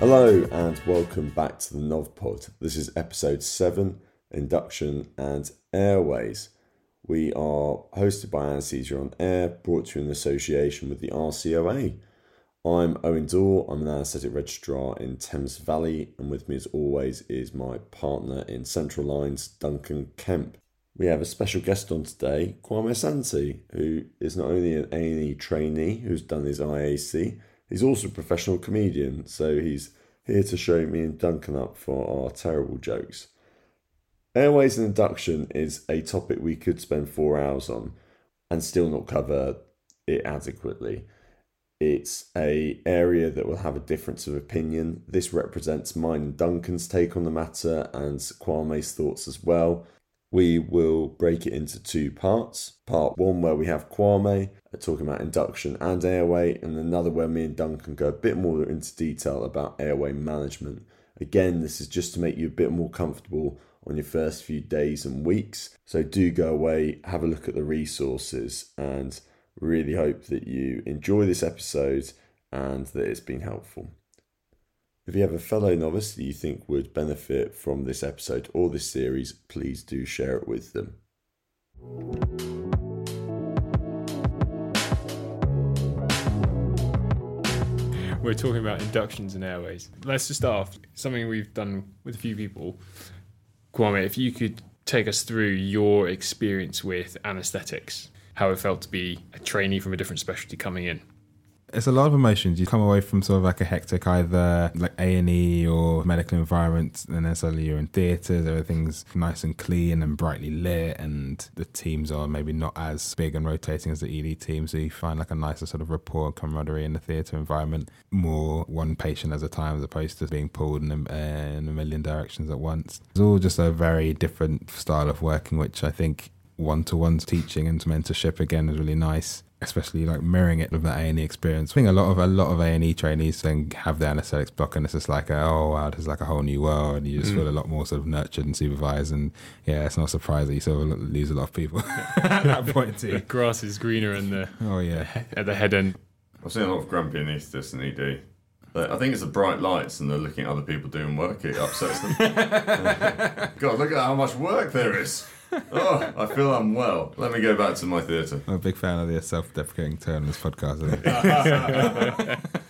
Hello and welcome back to the NovPod. This is episode 7 Induction and Airways. We are hosted by Anaesthesia on Air, brought to you in association with the RCOA. I'm Eoin Dore, I'm an anaesthetic registrar in Thames Valley, and with me as always is my partner in Central Lines, Duncan Kemp. We have a special guest on today, Kwame Asante, who is not only an A&E trainee who's done his IAC, he's also a professional comedian, so he's here to show me and Duncan up for our terrible jokes. Airways and induction is a topic we could spend four hours on and still not cover it adequately. It's a area that will have a difference of opinion. This represents mine and Duncan's take on the matter and Kwame's thoughts as well. We will break it into two parts. Part one, where we have Kwame uh, talking about induction and airway, and another where me and Duncan go a bit more into detail about airway management. Again, this is just to make you a bit more comfortable on your first few days and weeks. So do go away, have a look at the resources, and really hope that you enjoy this episode and that it's been helpful. If you have a fellow novice that you think would benefit from this episode or this series, please do share it with them. We're talking about inductions and airways. Let's just start off something we've done with a few people. Kwame, if you could take us through your experience with anaesthetics, how it felt to be a trainee from a different specialty coming in it's a lot of emotions. You come away from sort of like a hectic either like A and E or medical environment, and then suddenly you're in theatres. Everything's nice and clean and brightly lit, and the teams are maybe not as big and rotating as the ED team. So you find like a nicer sort of rapport camaraderie in the theatre environment. More one patient at a time as opposed to being pulled in a, in a million directions at once. It's all just a very different style of working, which I think one-to-one teaching and mentorship again is really nice especially like mirroring it with the A and E experience. I think a lot of a lot of A and E trainees then have the anaesthetics block, and it's just like, a, oh wow, this is like a whole new world, and you just mm. feel a lot more sort of nurtured and supervised. And yeah, it's not surprising that you sort of lose a lot of people at that point too. The grass is greener in the oh yeah at the head end. I've seen a lot of grumpy anaesthetists in ED. I think it's the bright lights and they're looking at other people doing work. It upsets them. God, look at how much work there is oh, I feel unwell. Let me go back to my theatre. I'm a big fan of the self-deprecating tone in this podcast.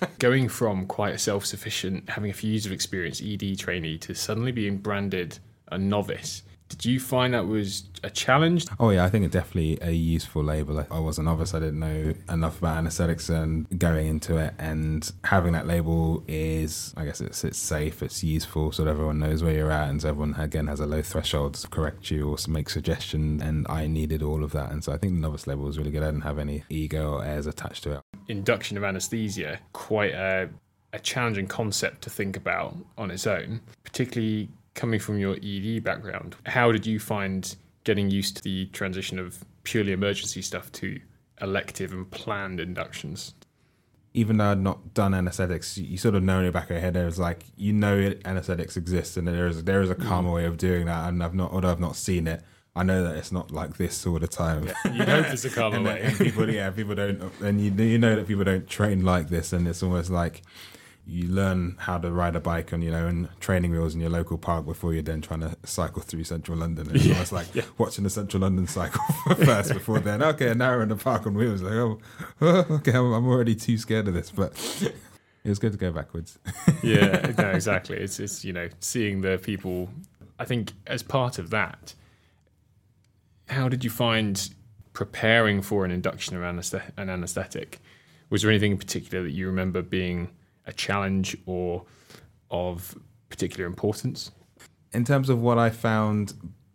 Going from quite a self-sufficient, having a few years of experience ED trainee to suddenly being branded a novice did you find that was a challenge? Oh yeah, I think it's definitely a useful label. I was a novice; I didn't know enough about anaesthetics, and going into it and having that label is, I guess, it's it's safe, it's useful, so everyone knows where you're at, and so everyone again has a low threshold to correct you or make suggestions. And I needed all of that, and so I think the novice label was really good. I didn't have any ego or airs attached to it. Induction of anaesthesia, quite a a challenging concept to think about on its own, particularly coming from your ED background, how did you find getting used to the transition of purely emergency stuff to elective and planned inductions? Even though I'd not done anesthetics, you sort of know in the back of your head there's like you know it. anesthetics exist and there is there is a calmer mm. way of doing that, and I've not although I've not seen it, I know that it's not like this all the time. Yeah, you know there's a calmer way. People, yeah, people don't, and you you know that people don't train like this, and it's almost like you learn how to ride a bike on you know and training wheels in your local park before you're then trying to cycle through central london. It's yeah, almost like yeah. watching the central london cycle first before then. Okay now we're in the park on wheels. Like oh, oh okay I'm, already too scared of this but it was good to go backwards. Yeah no exactly. It's it's you know seeing the people i think as part of that how did you find preparing for an induction around an anesthetic? Was there anything in particular that you remember being a challenge or of particular importance? In terms of what I found,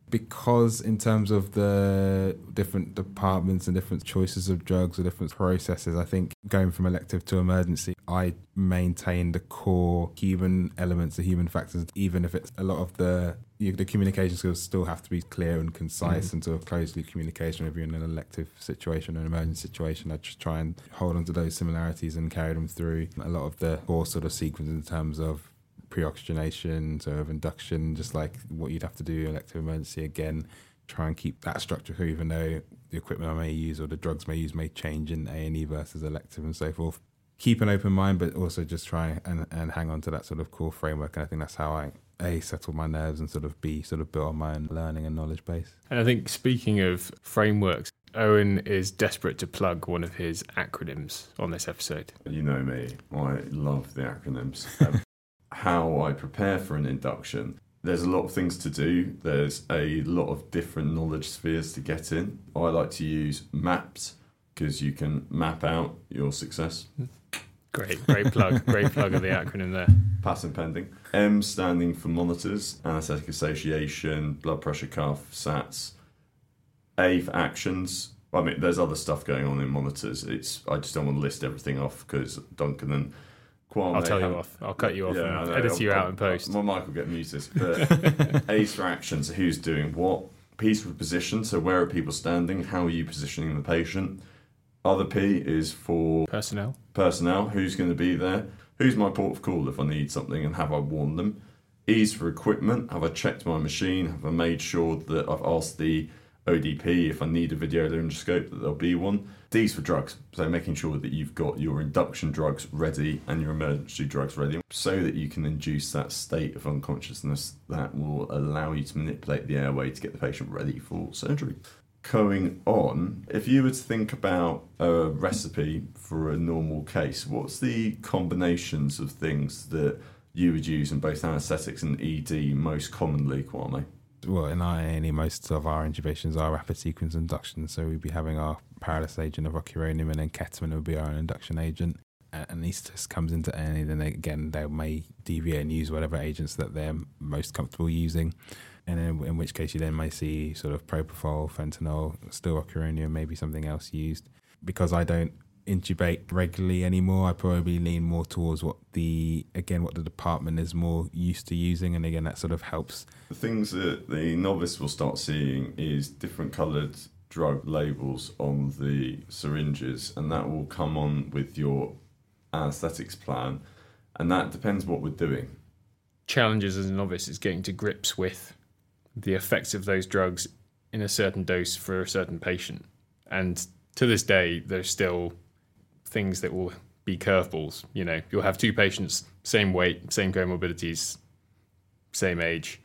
because in terms of the different departments and different choices of drugs or different processes, I think going from elective to emergency, I maintain the core human elements, the human factors, even if it's a lot of the you, the communication skills still have to be clear and concise mm-hmm. and sort of closely communication if you're in an elective situation or an emergency situation. I just try and hold on to those similarities and carry them through a lot of the core sort of sequence in terms of pre-oxygenation, sort of induction, just like what you'd have to do in elective emergency again. Try and keep that structure through, even though the equipment I may use or the drugs I may use may change in A and E versus elective and so forth. Keep an open mind, but also just try and, and hang on to that sort of core framework. And I think that's how I a settle my nerves and sort of b sort of build on my own learning and knowledge base. And I think speaking of frameworks, Eoin is desperate to plug one of his acronyms on this episode. You know me, I love the acronyms. Um, how I prepare for an induction. There's a lot of things to do. There's a lot of different knowledge spheres to get in. I like to use maps because you can map out your success. Great, great plug, great plug of the acronym there. Patent pending. M standing for monitors, anaesthetic association, blood pressure cuff, SATs. A for actions. I mean, there's other stuff going on in monitors. It's I just don't want to list everything off because Duncan and Kwame. I'll tell you off. I'll cut you off Yeah, and know. edit you I'll- out in post. My mic will get muted. But A's for actions. so who's doing what? P for position, so where are people standing? How are you positioning the patient? Other P is for Personnel. Personnel, who's going to be there? Who's my port of call if I need something and have I warned them? E's for equipment, have I checked my machine? Have I made sure that I've asked the ODP if I need a video laryngoscope that there'll be one? D's for drugs, so making sure that you've got your induction drugs ready and your emergency drugs ready so that you can induce that state of unconsciousness that will allow you to manipulate the airway to get the patient ready for surgery going on, if you were to think about a recipe for a normal case, what's the combinations of things that you would use in both anaesthetics and ED most commonly, Kwame? Well, in our most of our intubations are rapid sequence induction, so we'd be having our paralysis agent of rocuronium, and then ketamine would be our induction agent. And anaesthetist comes into A&E, then they, again they may deviate and use whatever agents that they're most comfortable using. And in, in which case you then may see sort of propofol, fentanyl, still rocuronium, maybe something else used. Because I don't intubate regularly anymore, I probably lean more towards what the again what the department is more used to using, and again that sort of helps The things that the novice will start seeing is different coloured drug labels on the syringes, and that will come on with your anaesthetics plan, and that depends what we're doing. Challenges as a novice is getting to grips with the effects of those drugs in a certain dose for a certain patient. And to this day, there's still things that will be curveballs. You know, you'll have two patients, same weight, same comorbidities, same age.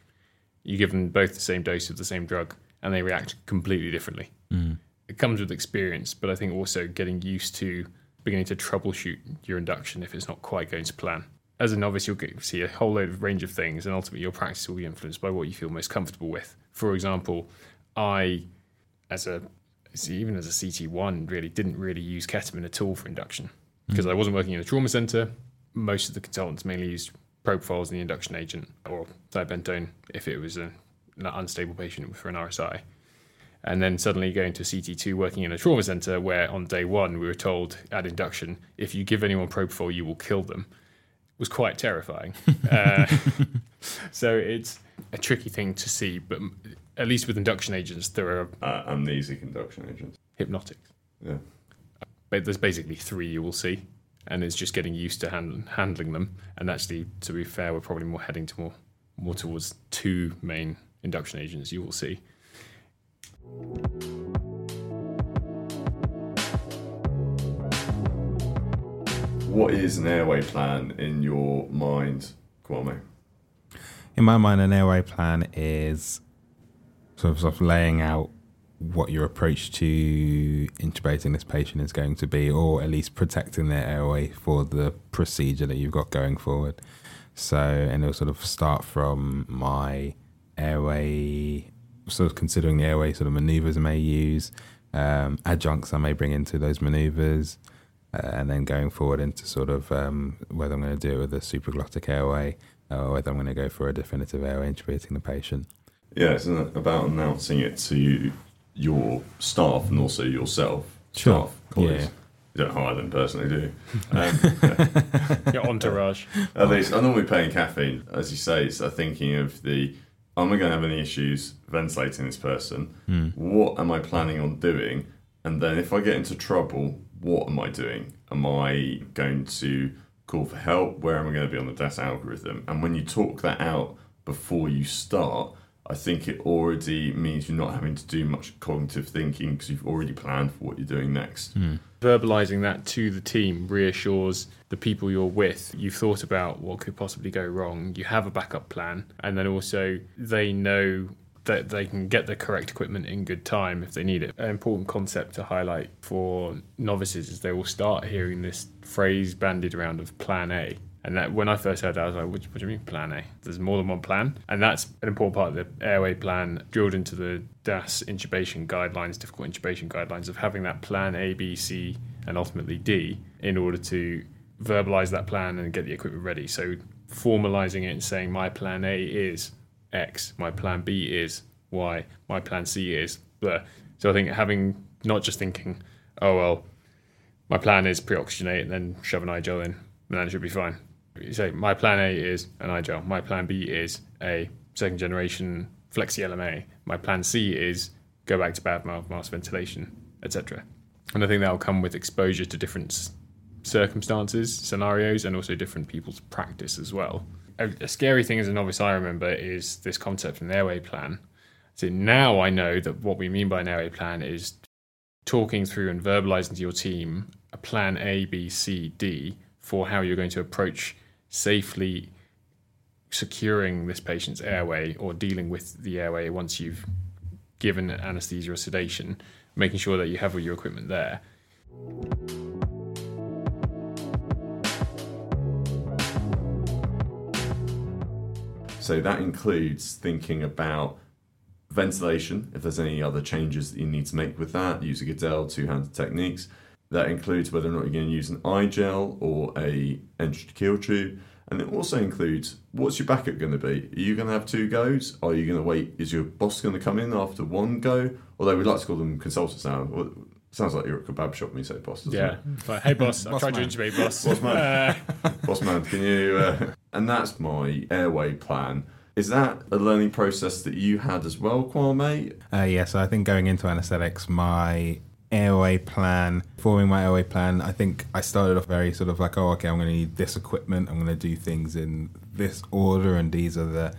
You give them both the same dose of the same drug, and they react completely differently. Mm. It comes with experience, but I think also getting used to beginning to troubleshoot your induction if it's not quite going to plan. As a novice, you'll get, see a whole load of range of things, and ultimately your practice will be influenced by what you feel most comfortable with. For example, I, as a see, even as a CT1, really didn't really use ketamine at all for induction hmm. because I wasn't working in a trauma center. Most of the consultants mainly used propofol as the induction agent or thiopentone if it was a, an unstable patient for an RSI. And then suddenly going to CT2 working in a trauma center where on day one we were told at induction, if you give anyone propofol, you will kill them, was quite terrifying. uh, so it's a tricky thing to see, but at least with induction agents, there are Uh, amnesic induction agents. hypnotics. Yeah. But there's basically three you will see, and it's just getting used to hand, handling them. And actually, to be fair, we're probably more heading to more more towards two main induction agents you will see. What is an airway plan in your mind, Kwame? in my mind, an airway plan is sort of, laying out what your approach to intubating this patient is going to be, or at least protecting their airway for the procedure that you've got going forward. So, and it'll sort of start from my airway, sort of considering the airway sort of maneuvers I may use, um, adjuncts I may bring into those maneuvers, uh, and then going forward into sort of um, whether I'm going to do it with a supraglottic airway or whether I'm going to go for a definitive airway intubating the patient. Yeah, it's an- about announcing it to your staff and also yourself. Sure. Staff, colleagues. Yeah. You don't hire them personally, do you? Um, Your entourage. At least, I'm normally paying caffeine, as you say. So thinking of the am I going to have any issues ventilating this person? What am I planning on doing? And then if I get into trouble, what am I doing? Am I going to call for help? Where am I going to be on the DAS algorithm? And when you talk that out before you start, I think it already means you're not having to do much cognitive thinking because you've already planned for what you're doing next. Hmm. verbalizing that to the team reassures the people you're with you've thought about what could possibly go wrong you have a backup plan and then also they know that they can get the correct equipment in good time if they need it an important concept to highlight for novices is they will start hearing this phrase bandied around of plan a and that when I first heard that, I was like, what, what do you mean plan A? There's more than one plan. And that's an important part of the airway plan drilled into the DAS intubation guidelines, difficult intubation guidelines, of having that plan A, B, C, and ultimately D in order to verbalize that plan and get the equipment ready. So formalizing it and saying, my plan A is X, my plan B is Y, my plan C is blah. So I think having not just thinking, oh, well, my plan is pre-oxygenate and then shove an iGel in, and then it should be fine. You say my plan A is an iGel. My plan B is a second generation Flexi LMA. My plan C is go back to bad mouth mask ventilation, etc. And I think that will come with exposure to different circumstances, scenarios, and also different people's practice as well. A, a scary thing as a novice I remember is this concept of an airway plan. So now I know that what we mean by an airway plan is talking through and verbalizing to your team a plan A, B, C, D for how you're going to approach safely securing this patient's airway or dealing with the airway once you've given anesthesia or sedation, making sure that you have all your equipment there. So that includes thinking about ventilation, if there's any other changes that you need to make with that, using a Guedel two-handed techniques. That includes whether or not you're going to use an iGel or a endotracheal tube. And it also includes what's your backup going to be? Are you going to have two goes? Are you going to wait? Is your boss going to come in after one go? Although we'd like to call them consultants now. Well, sounds like you're at a kebab shop when you say boss, doesn't Yeah. it? Like, hey, boss, I Boss tried man. to intubate, boss. Boss man. Uh, boss man, can you? Uh... And that's my airway plan. Is that a learning process that you had as well, Kwame? Uh, yeah, so I think going into anesthetics, my airway plan, forming my airway plan, I think I started off very sort of like, oh, okay, I'm going to need this equipment. I'm going to do things in this order, and these are the,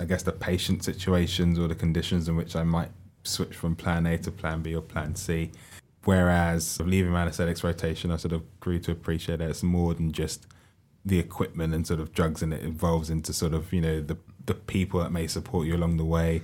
I guess, the patient situations or the conditions in which I might switch from plan A to plan B or plan C. Whereas leaving my anesthetics rotation, I sort of grew to appreciate that it's more than just the equipment and sort of drugs, and it evolves into sort of you know the the people that may support you along the way,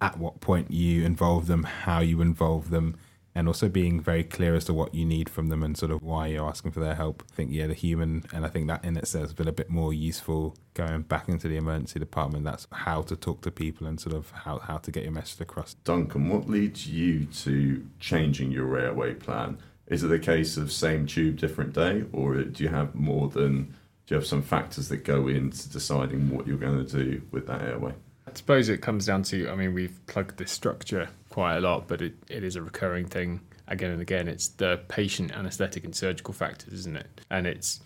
at what point you involve them, how you involve them, and also being very clear as to what you need from them and sort of why you're asking for their help. I think yeah, the human, and I think that in itself has been a bit more useful going back into the emergency department. That's how to talk to people and sort of how how to get your message across. Duncan, what leads you to changing your airway plan? Is it a case of same tube, different day, or do you have more than? Do you have some factors that go into deciding what you're going to do with that airway? I suppose it comes down to, I mean, we've plugged this structure quite a lot, but it, it is a recurring thing again and again. It's the patient anesthetic and surgical factors, isn't it? And it's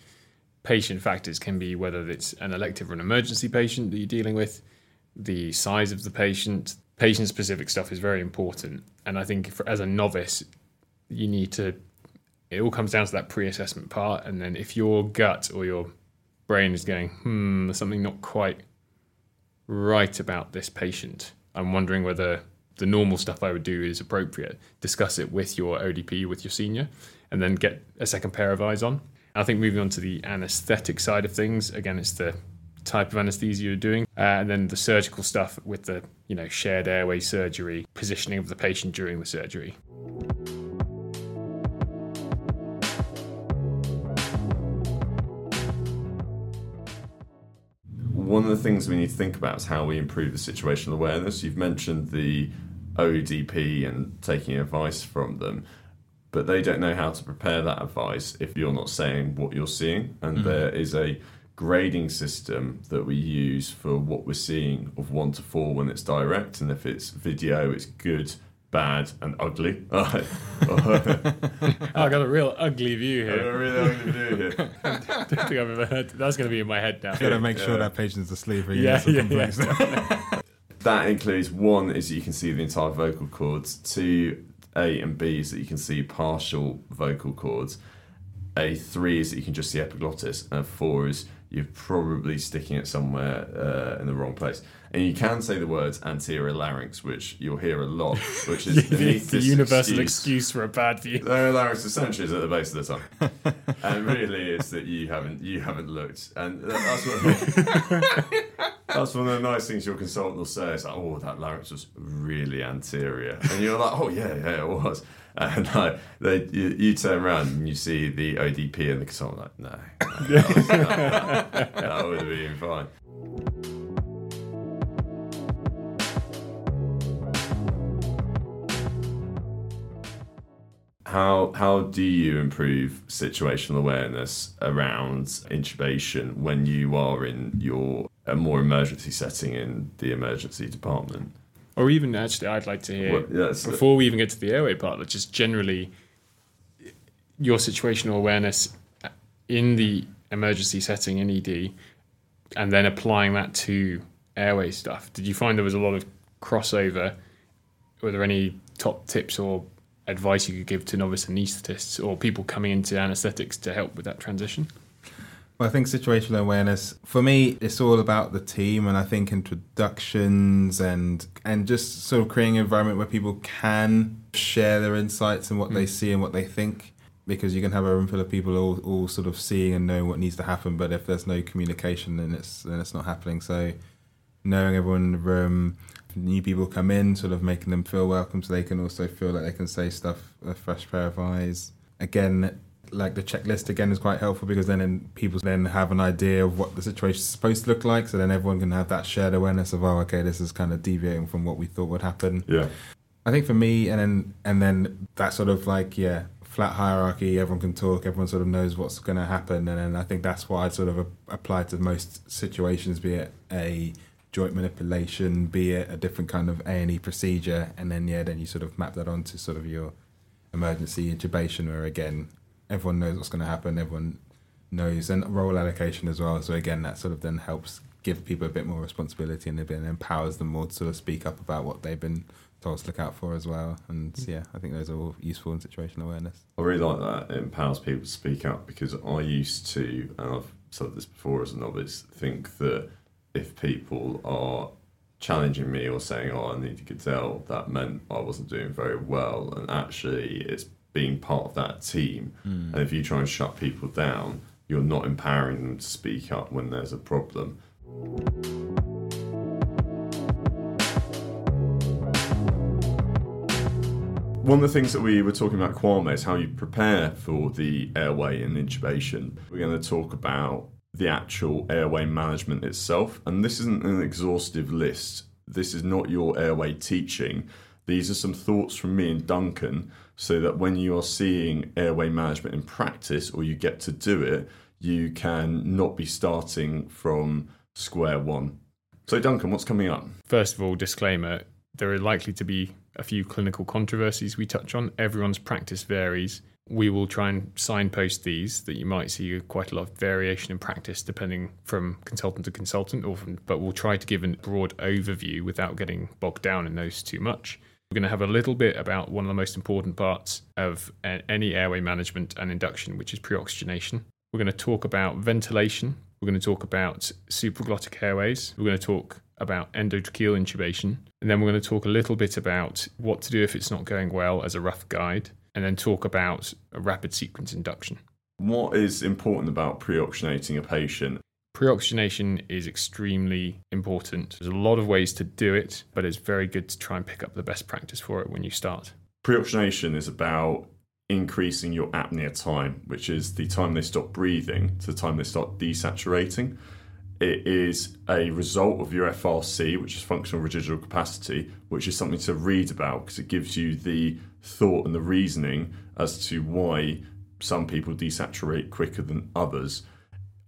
patient factors can be whether it's an elective or an emergency patient that you're dealing with, the size of the patient, patient specific stuff is very important. And I think for, as a novice, you need to, it all comes down to that pre assessment part. And then if your gut or your brain is going, hmm, there's something not quite right about this patient. I'm wondering whether the normal stuff I would do is appropriate. Discuss it with your ODP, with your senior, and then get a second pair of eyes on. I think moving on to the anesthetic side of things, again, it's the type of anesthesia you're doing, uh, and then the surgical stuff with the you know shared airway surgery, positioning of the patient during the surgery. One of the things we need to think about is how we improve the situational awareness. You've mentioned the ODP and taking advice from them, but they don't know how to prepare that advice if you're not saying what you're seeing. And mm. there is a grading system that we use for what we're seeing of one to four when it's direct, and if it's video, it's good, bad, and ugly. I got a real ugly view here. really don't know what to do here. I don't think I've ever heard. That's going to be in my head now. Got to make sure that patient's asleep. or Yeah, yeah, yeah. That includes one is that you can see the entire vocal cords, two A and B is that you can see partial vocal cords, A three is that you can just see epiglottis, and four is you're probably sticking it somewhere uh, in the wrong place. And you can say the words anterior larynx, which you'll hear a lot, which is the, the universal excuse. excuse for a bad view. The larynx essentially is at the base of the tongue, and really it's that you haven't you haven't looked, and that's what that's one of the nice things your consultant will say. It's like, oh, that larynx was really anterior, and you're like, oh yeah, yeah, it was. And they, you, you turn around and you see the ODP and the consultant like, no, no, was- that, that would have been fine. How how do you improve situational awareness around intubation when you are in your a more emergency setting in the emergency department? Or even actually, I'd like to hear Well, before we even get to the airway part, like just generally your situational awareness in the emergency setting in ED, and then applying that to airway stuff. Did you find there was a lot of crossover? Were there any top tips or advice you could give to novice anaesthetists or people coming into anaesthetics to help with that transition? Well, I think situational awareness for me, it's all about the team, and I think introductions and and just sort of creating an environment where people can share their insights and what they mm. see and what they think. Because you can have a room full of people all, all sort of seeing and knowing what needs to happen, but if there's no communication, then it's then it's not happening. So, knowing everyone in the room, new people come in, sort of making them feel welcome, so they can also feel like they can say stuff with a fresh pair of eyes. Again, like the checklist again is quite helpful because then people then have an idea of what the situation is supposed to look like. So then everyone can have that shared awareness of oh, okay, this is kind of deviating from what we thought would happen. Yeah. I think for me, and then and then that sort of like yeah, flat hierarchy. Everyone can talk. Everyone sort of knows what's going to happen, and then I think that's what I'd sort of a- apply to most situations, be it a joint manipulation, be it a different kind of A and E procedure, and then yeah, then you sort of map that onto sort of your emergency intubation, where again, everyone knows what's going to happen. Everyone knows, and role allocation as well. So again, that sort of then helps give people a bit more responsibility and it then empowers them more to sort of speak up about what they've been told to look out for as well. And mm. yeah, I think those are all useful in situational awareness. I really like that. It empowers people to speak up because I used to, and I've said this before as a novice, think that if people are challenging me or saying, "Oh, I need to get out," that meant I wasn't doing very well. And actually, it's being part of that team. Hmm. And if you try and shut people down, you're not empowering them to speak up when there's a problem. One of the things that we were talking about, Kwame, is how you prepare for the airway and intubation. We're going to talk about the actual airway management itself, and this isn't an exhaustive list. This is not your airway teaching. These are some thoughts from me and Duncan, so that when you are seeing airway management in practice or you get to do it, you can not be starting from square one. So, Duncan, what's coming up? First of all, disclaimer there are likely to be a few clinical controversies we touch on. Everyone's practice varies. We will try and signpost these that you might see quite a lot of variation in practice depending from consultant to consultant, or from, but we'll try to give a broad overview without getting bogged down in those too much. We're going to have a little bit about one of the most important parts of any airway management and induction, which is pre-oxygenation. We're going to talk about ventilation. We're going to talk about supraglottic airways. We're going to talk about endotracheal intubation. And then we're going to talk a little bit about what to do if it's not going well as a rough guide. And then talk about a rapid sequence induction. What is important about pre oxygenating a patient? Pre-oxygenation is extremely important. There's a lot of ways to do it, but it's very good to try and pick up the best practice for it when you start. Pre oxygenation is about increasing your apnea time, which is the time they stop breathing to the time they start desaturating. It is a result of your FRC, which is functional residual capacity, which is something to read about because it gives you the thought and the reasoning as to why some people desaturate quicker than others.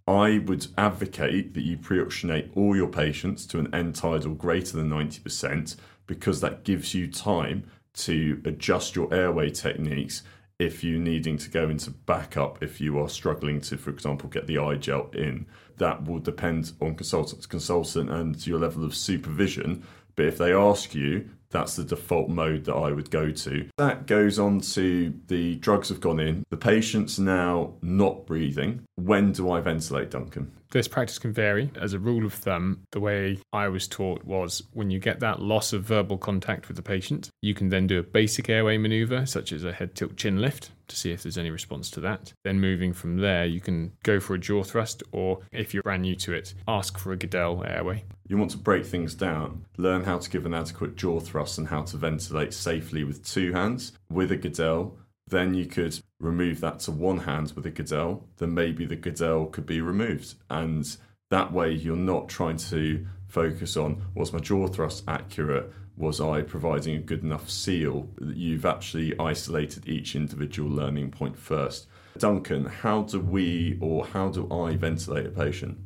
I would advocate that you pre-oxygenate all your patients to an end tidal greater than 90% because that gives you time to adjust your airway techniques if you're needing to go into backup if you are struggling to, for example, get the iGel in. That will depend on consultant to consultant and your level of supervision. But if they ask you, that's the default mode that I would go to. That goes on to the drugs have gone in. The patient's now not breathing. When do I ventilate, Duncan? This practice can vary. As a rule of thumb, the way I was taught was when you get that loss of verbal contact with the patient, you can then do a basic airway maneuver, such as a head tilt chin lift, to see if there's any response to that. Then moving from there, you can go for a jaw thrust, or if you're brand new to it, ask for a Guedel airway. You want to break things down, learn how to give an adequate jaw thrust and how to ventilate safely with two hands with a Guedel. Then you could remove that to one hand with a Guedel. Then maybe the Guedel could be removed. And that way you're not trying to focus on was my jaw thrust accurate? Was I providing a good enough seal? You've actually isolated each individual learning point first. Duncan, how do we or how do I ventilate a patient?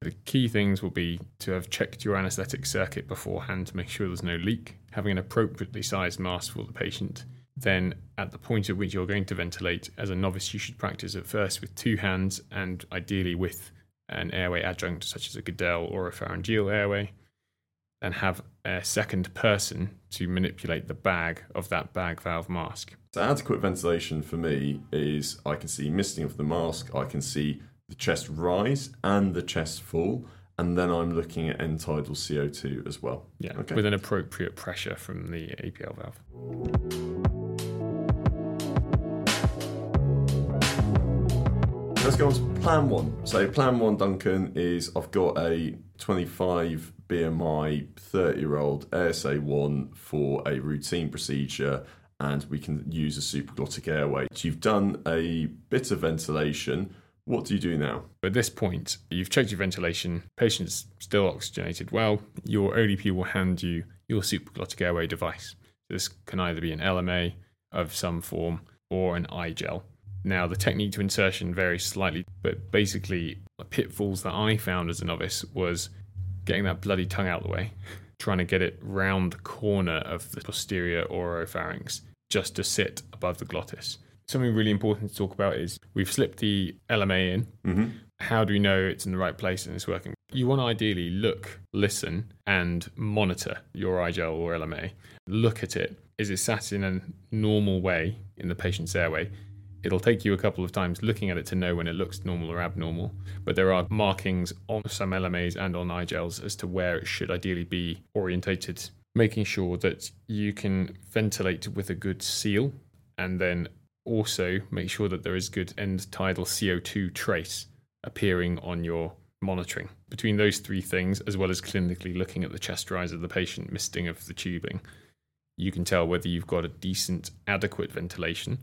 The key things will be to have checked your anaesthetic circuit beforehand to make sure there's no leak, having an appropriately sized mask for the patient. Then, at the point at which you're going to ventilate, as a novice, you should practice at first with two hands and ideally with an airway adjunct such as a Guedel or a pharyngeal airway, and have a second person to manipulate the bag of that bag valve mask. So adequate ventilation for me is I can see misting of the mask, I can see the chest rise and the chest fall, and then I'm looking at end tidal CO2 as well. Yeah, Okay. with an appropriate pressure from the APL valve. Let's go on to plan one. So plan one, Duncan, is I've got a 25 BMI 30 year old ASA one for a routine procedure and we can use a supraglottic airway. So You've done a bit of ventilation. What do you do now? At this point, you've checked your ventilation, patient's still oxygenated well, your ODP will hand you your supraglottic airway device. This can either be an LMA of some form or an iGel. Now, the technique to insertion varies slightly, but basically, the pitfalls that I found as a novice was getting that bloody tongue out of the way, trying to get it round the corner of the posterior oropharynx just to sit above the glottis. Something really important to talk about is we've slipped the LMA in. Mm-hmm. How do we know it's in the right place and it's working? You want to ideally look, listen, and monitor your iGel or LMA. Look at it. Is it sat in a normal way in the patient's airway? It'll take you a couple of times looking at it to know when it looks normal or abnormal, but there are markings on some LMAs and on iGels as to where it should ideally be orientated, making sure that you can ventilate with a good seal and then also make sure that there is good end tidal CO2 trace appearing on your monitoring. Between those three things, as well as clinically looking at the chest rise of the patient, misting of the tubing, you can tell whether you've got a decent, adequate ventilation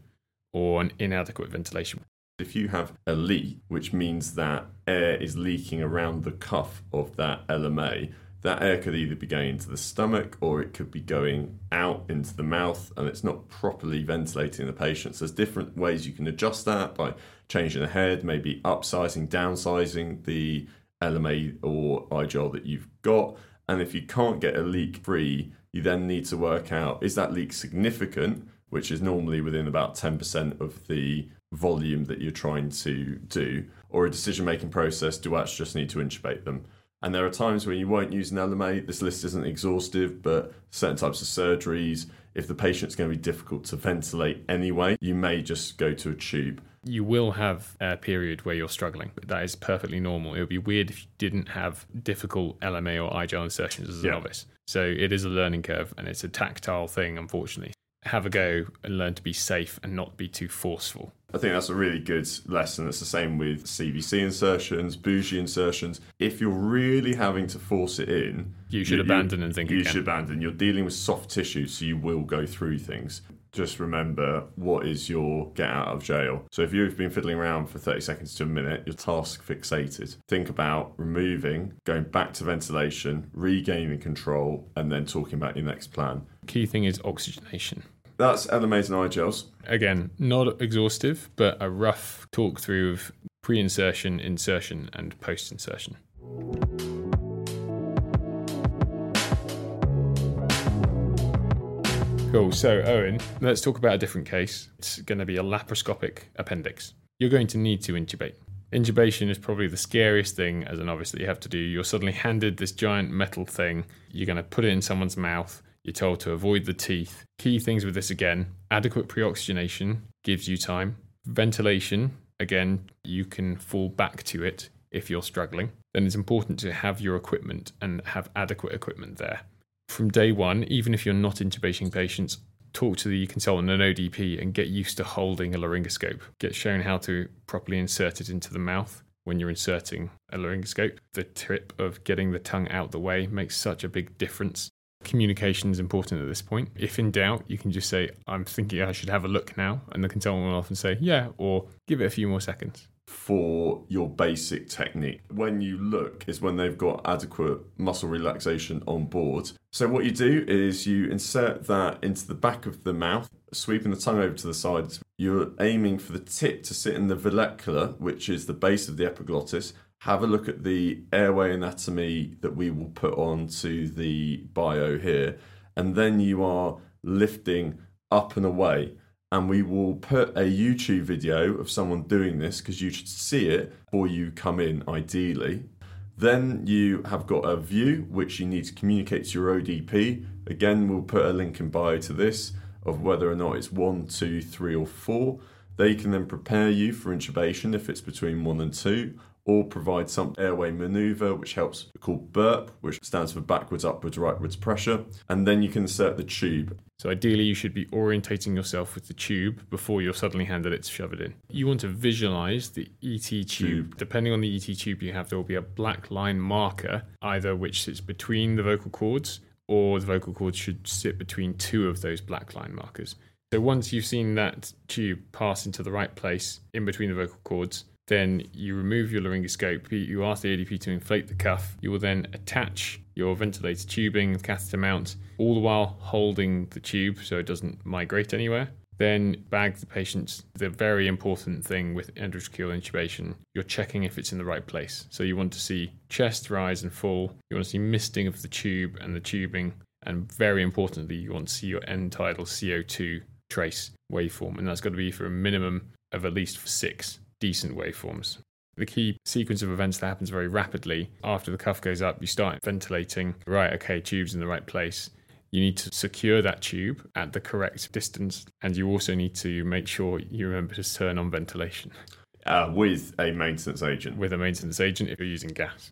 or an inadequate ventilation. If you have a leak, which means that air is leaking around the cuff of that LMA, that air could either be going into the stomach or it could be going out into the mouth and it's not properly ventilating the patient. So there's different ways you can adjust that by changing the head, maybe upsizing, downsizing the LMA or iGel that you've got. And if you can't get a leak free, you then need to work out is that leak significant, which is normally within about 10% of the volume that you're trying to do, or a decision making process, do I just need to intubate them? And there are times when you won't use an LMA. This list isn't exhaustive, but certain types of surgeries, if the patient's going to be difficult to ventilate anyway, you may just go to a tube. You will have a period where you're struggling. But that is perfectly normal. It would be weird if you didn't have difficult LMA or iGel insertions as a Yeah. novice. So it is a learning curve and it's a tactile thing, unfortunately. Have a go and learn to be safe and not be too forceful. I think that's a really good lesson. It's the same with CVC insertions, bougie insertions. If you're really having to force it in, You should abandon and think you again. should abandon. You're dealing with soft tissue, so you will go through things. Just remember what is your get out of jail. So if you've been fiddling around for 30 seconds to a minute, you're task fixated. Think about removing, going back to ventilation, regaining control, and then talking about your next plan. Key thing is oxygenation. That's LMAs and iGels. Again, not exhaustive, but a rough talk through of pre insertion, insertion, and post insertion. Cool. So, Eoin, let's talk about a different case. It's going to be a laparoscopic appendix. You're going to need to intubate. Intubation is probably the scariest thing as a novice that you have to do. You're suddenly handed this giant metal thing. You're going to put it in someone's mouth. You're told to avoid the teeth. Key things with this again adequate pre-oxygenation gives you time. Ventilation, again, you can fall back to it if you're struggling. Then it's important to have your equipment and have adequate equipment there. From day one, even if you're not intubating patients, talk to the consultant and ODP and get used to holding a laryngoscope. Get shown how to properly insert it into the mouth when you're inserting a laryngoscope. The tip of getting the tongue out the way makes such a big difference. Communication is important at this point. If in doubt, you can just say, I'm thinking I should have a look now. And the consultant will often say, Yeah, or give it a few more seconds for your basic technique. When you look is when they've got adequate muscle relaxation on board. So what you do is you insert that into the back of the mouth, sweeping the tongue over to the sides. You're aiming for the tip to sit in the vallecula, which is the base of the epiglottis. Have a look at the airway anatomy that we will put onto the bio here. And then you are lifting up and away and we will put a YouTube video of someone doing this because you should see it before you come in, ideally. Then you have got a view which you need to communicate to your ODP. Again, we'll put a link in bio to this of whether or not it's one, two, three, or four. They can then prepare you for intubation if it's between one and two, or provide some airway maneuver, which helps called burp, which stands for backwards, upwards, rightwards pressure. And then you can insert the tube. So ideally, you should be orientating yourself with the tube before you're suddenly handed it to shove it in. You want to visualize the ET tube. tube. Depending on the ET tube you have, there will be a black line marker, either which sits between the vocal cords or the vocal cords should sit between two of those black line markers. So once you've seen that tube pass into the right place in between the vocal cords, then you remove your laryngoscope. You ask the ODP to inflate the cuff. You will then attach your ventilator tubing, catheter mount, all the while holding the tube so it doesn't migrate anywhere. Then bag the patient. The very important thing with endotracheal intubation, you're checking if it's in the right place. So you want to see chest rise and fall. You want to see misting of the tube and the tubing. And very importantly, you want to see your end tidal CO2 trace waveform. And that's got to be for a minimum of at least six decent waveforms. The key sequence of events that happens very rapidly after the cuff goes up, you start ventilating, right, okay, tube's in the right place. You need to secure that tube at the correct distance, and you also need to make sure you remember to turn on ventilation. Uh, with a maintenance agent. With a maintenance agent if you're using gas.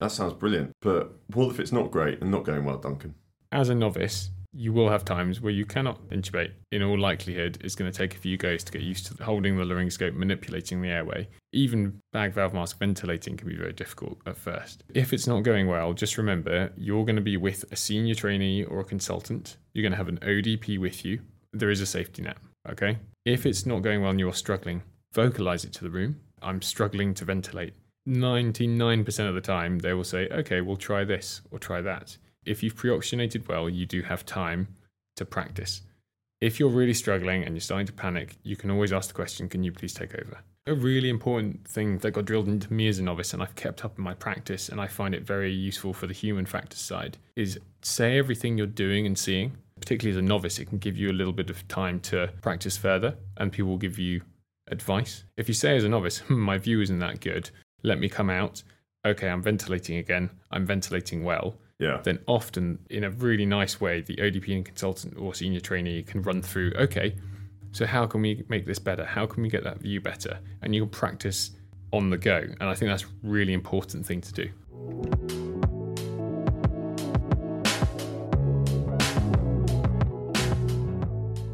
That sounds brilliant. But what if it's not great and not going well, Duncan? As a novice, you will have times where you cannot intubate. In all likelihood, it's going to take a few goes to get used to holding the laryngoscope, manipulating the airway. Even bag valve mask ventilating can be very difficult at first. If it's not going well, just remember you're going to be with a senior trainee or a consultant. You're going to have an ODP with you. There is a safety net, okay? If it's not going well and you're struggling, vocalize it to the room. I'm struggling to ventilate. 99% of the time, they will say, okay, we'll try this or try that if you've pre-oxygenated well, you do have time to practice. If you're really struggling and you're starting to panic, you can always ask the question, can you please take over? A really important thing that got drilled into me as a novice and I've kept up in my practice and I find it very useful for the human factors side is say everything you're doing and seeing. Particularly as a novice, it can give you a little bit of time to practice further and people will give you advice. If you say as a novice, hmm, my view isn't that good, let me come out. Okay, I'm ventilating again. I'm ventilating well yeah. then often in a really nice way, the ODP and consultant or senior trainee can run through, okay, so how can we make this better? How can we get that view better? And you can practice on the go. And I think that's a really important thing to do.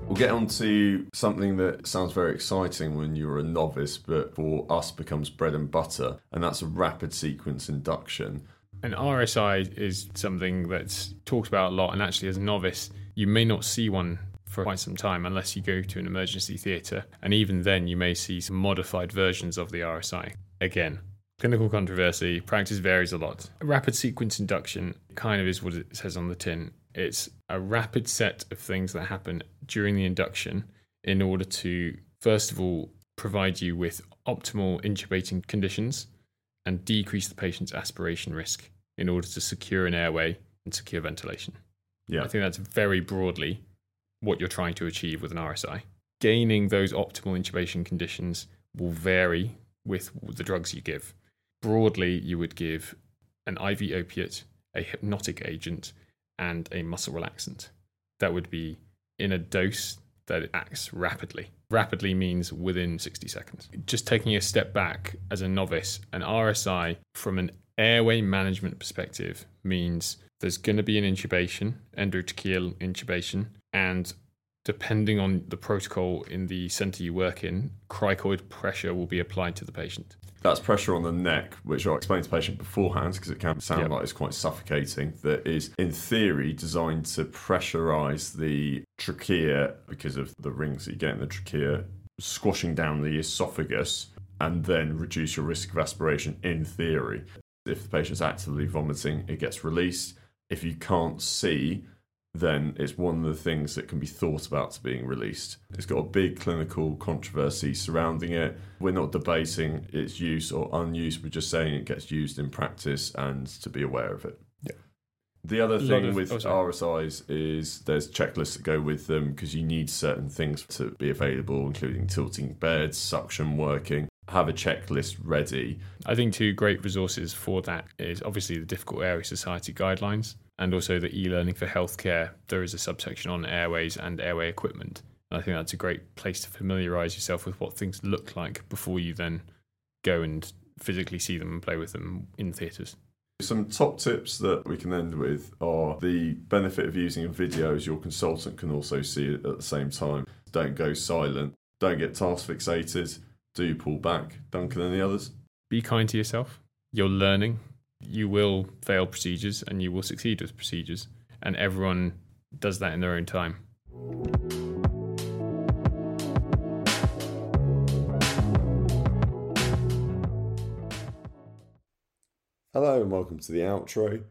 We'll get on to something that sounds very exciting when you're a novice, but for us becomes bread and butter, and that's a rapid sequence induction. An RSI is something that's talked about a lot, and actually, as a novice, you may not see one for quite some time unless you go to an emergency theatre, and even then, you may see some modified versions of the RSI. Again, clinical controversy, practice varies a lot. Rapid sequence induction kind of is what it says on the tin. It's a rapid set of things that happen during the induction in order to, first of all, provide you with optimal intubating conditions and decrease the patient's aspiration risk in order to secure an airway and secure ventilation. Yeah. I think that's very broadly what you're trying to achieve with an RSI. Gaining those optimal intubation conditions will vary with the drugs you give. Broadly, you would give an IV opiate, a hypnotic agent, and a muscle relaxant. That would be in a dose that acts rapidly. Rapidly means within 60 seconds. Just taking a step back as a novice, an RSI from an airway management perspective means there's going to be an intubation, endotracheal intubation, and depending on the protocol in the center you work in, cricoid pressure will be applied to the patient. That's pressure on the neck, which I'll explain to the patient beforehand because it can sound Yep. like it's quite suffocating. That is, in theory, designed to pressurize the trachea because of the rings that you get in the trachea, squashing down the esophagus and then reduce your risk of aspiration in theory. If the patient's actively vomiting, it gets released. If you can't see, then it's one of the things that can be thought about to being released. It's got a big clinical controversy surrounding it. We're not debating its use or unuse, we're just saying it gets used in practice and to be aware of it. Yeah. The other thing of- with oh. RSIs is there's checklists that go with them because you need certain things to be available, including tilting beds, suction working. Have a checklist ready. I think two great resources for that is obviously the Difficult Airway Society guidelines and also the e-learning for healthcare. There is a subsection on airways and airway equipment. And I think that's a great place to familiarize yourself with what things look like before you then go and physically see them and play with them in theatres. Some top tips that we can end with are the benefit of using a video as your consultant can also see it at the same time. Don't go silent. Don't get task fixated. Do pull back. Duncan, and the others? Be kind to yourself. You're learning. You will fail procedures and you will succeed with procedures. And everyone does that in their own time. Hello and welcome to the outro.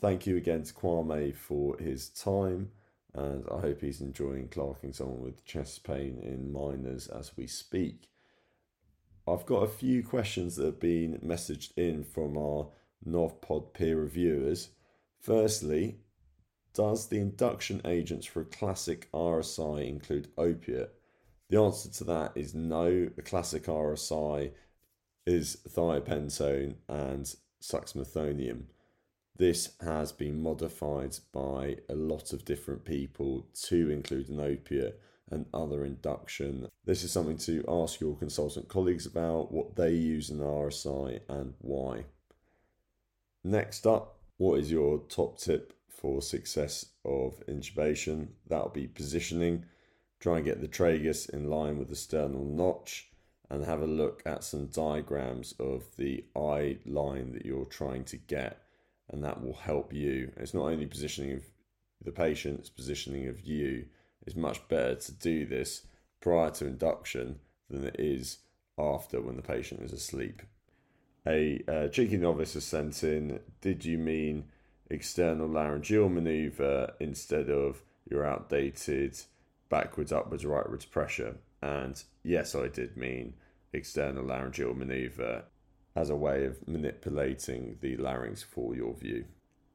Thank you again to Kwame for his time, and I hope he's enjoying clerking someone with chest pain in minors as we speak. I've got a few questions that have been messaged in from our NovPod peer reviewers. Firstly, does the induction agents for a classic RSI include opiate? The answer to that is no. A classic RSI is thiopentone and suxamethonium. This has been modified by a lot of different people to include an opiate and other induction. This is something to ask your consultant colleagues about what they use in the RSI and why. Next up, what is your top tip for success of intubation? That'll be positioning. Try and get the tragus in line with the sternal notch and have a look at some diagrams of the eye line that you're trying to get, and that will help you. It's not only positioning of the patient, it's positioning of you. It's much better to do this prior to induction than it is after when the patient is asleep. A uh, cheeky novice has sent in Did you mean external laryngeal maneuver instead of your outdated backwards, upwards, rightwards pressure? And yes, I did mean external laryngeal maneuver as a way of manipulating the larynx for your view.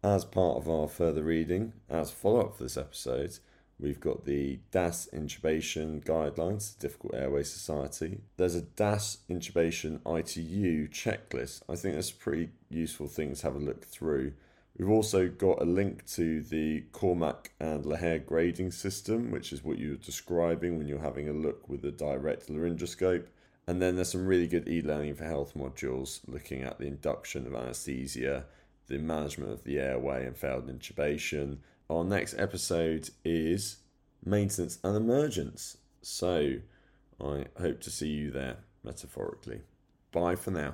As part of our further reading, as follow up for this episode, we've got the DAS intubation guidelines, Difficult Airway Society. There's a DAS intubation ITU checklist. I think that's a pretty useful thing to have a look through. We've also got a link to the Cormack and Lehane grading system, which is what you were describing when you're having a look with a direct laryngoscope. And then there's some really good e learning for health modules looking at the induction of anesthesia, the management of the airway and failed intubation. Our next episode is maintenance and emergence. So I hope to see you there, metaphorically. Bye for now.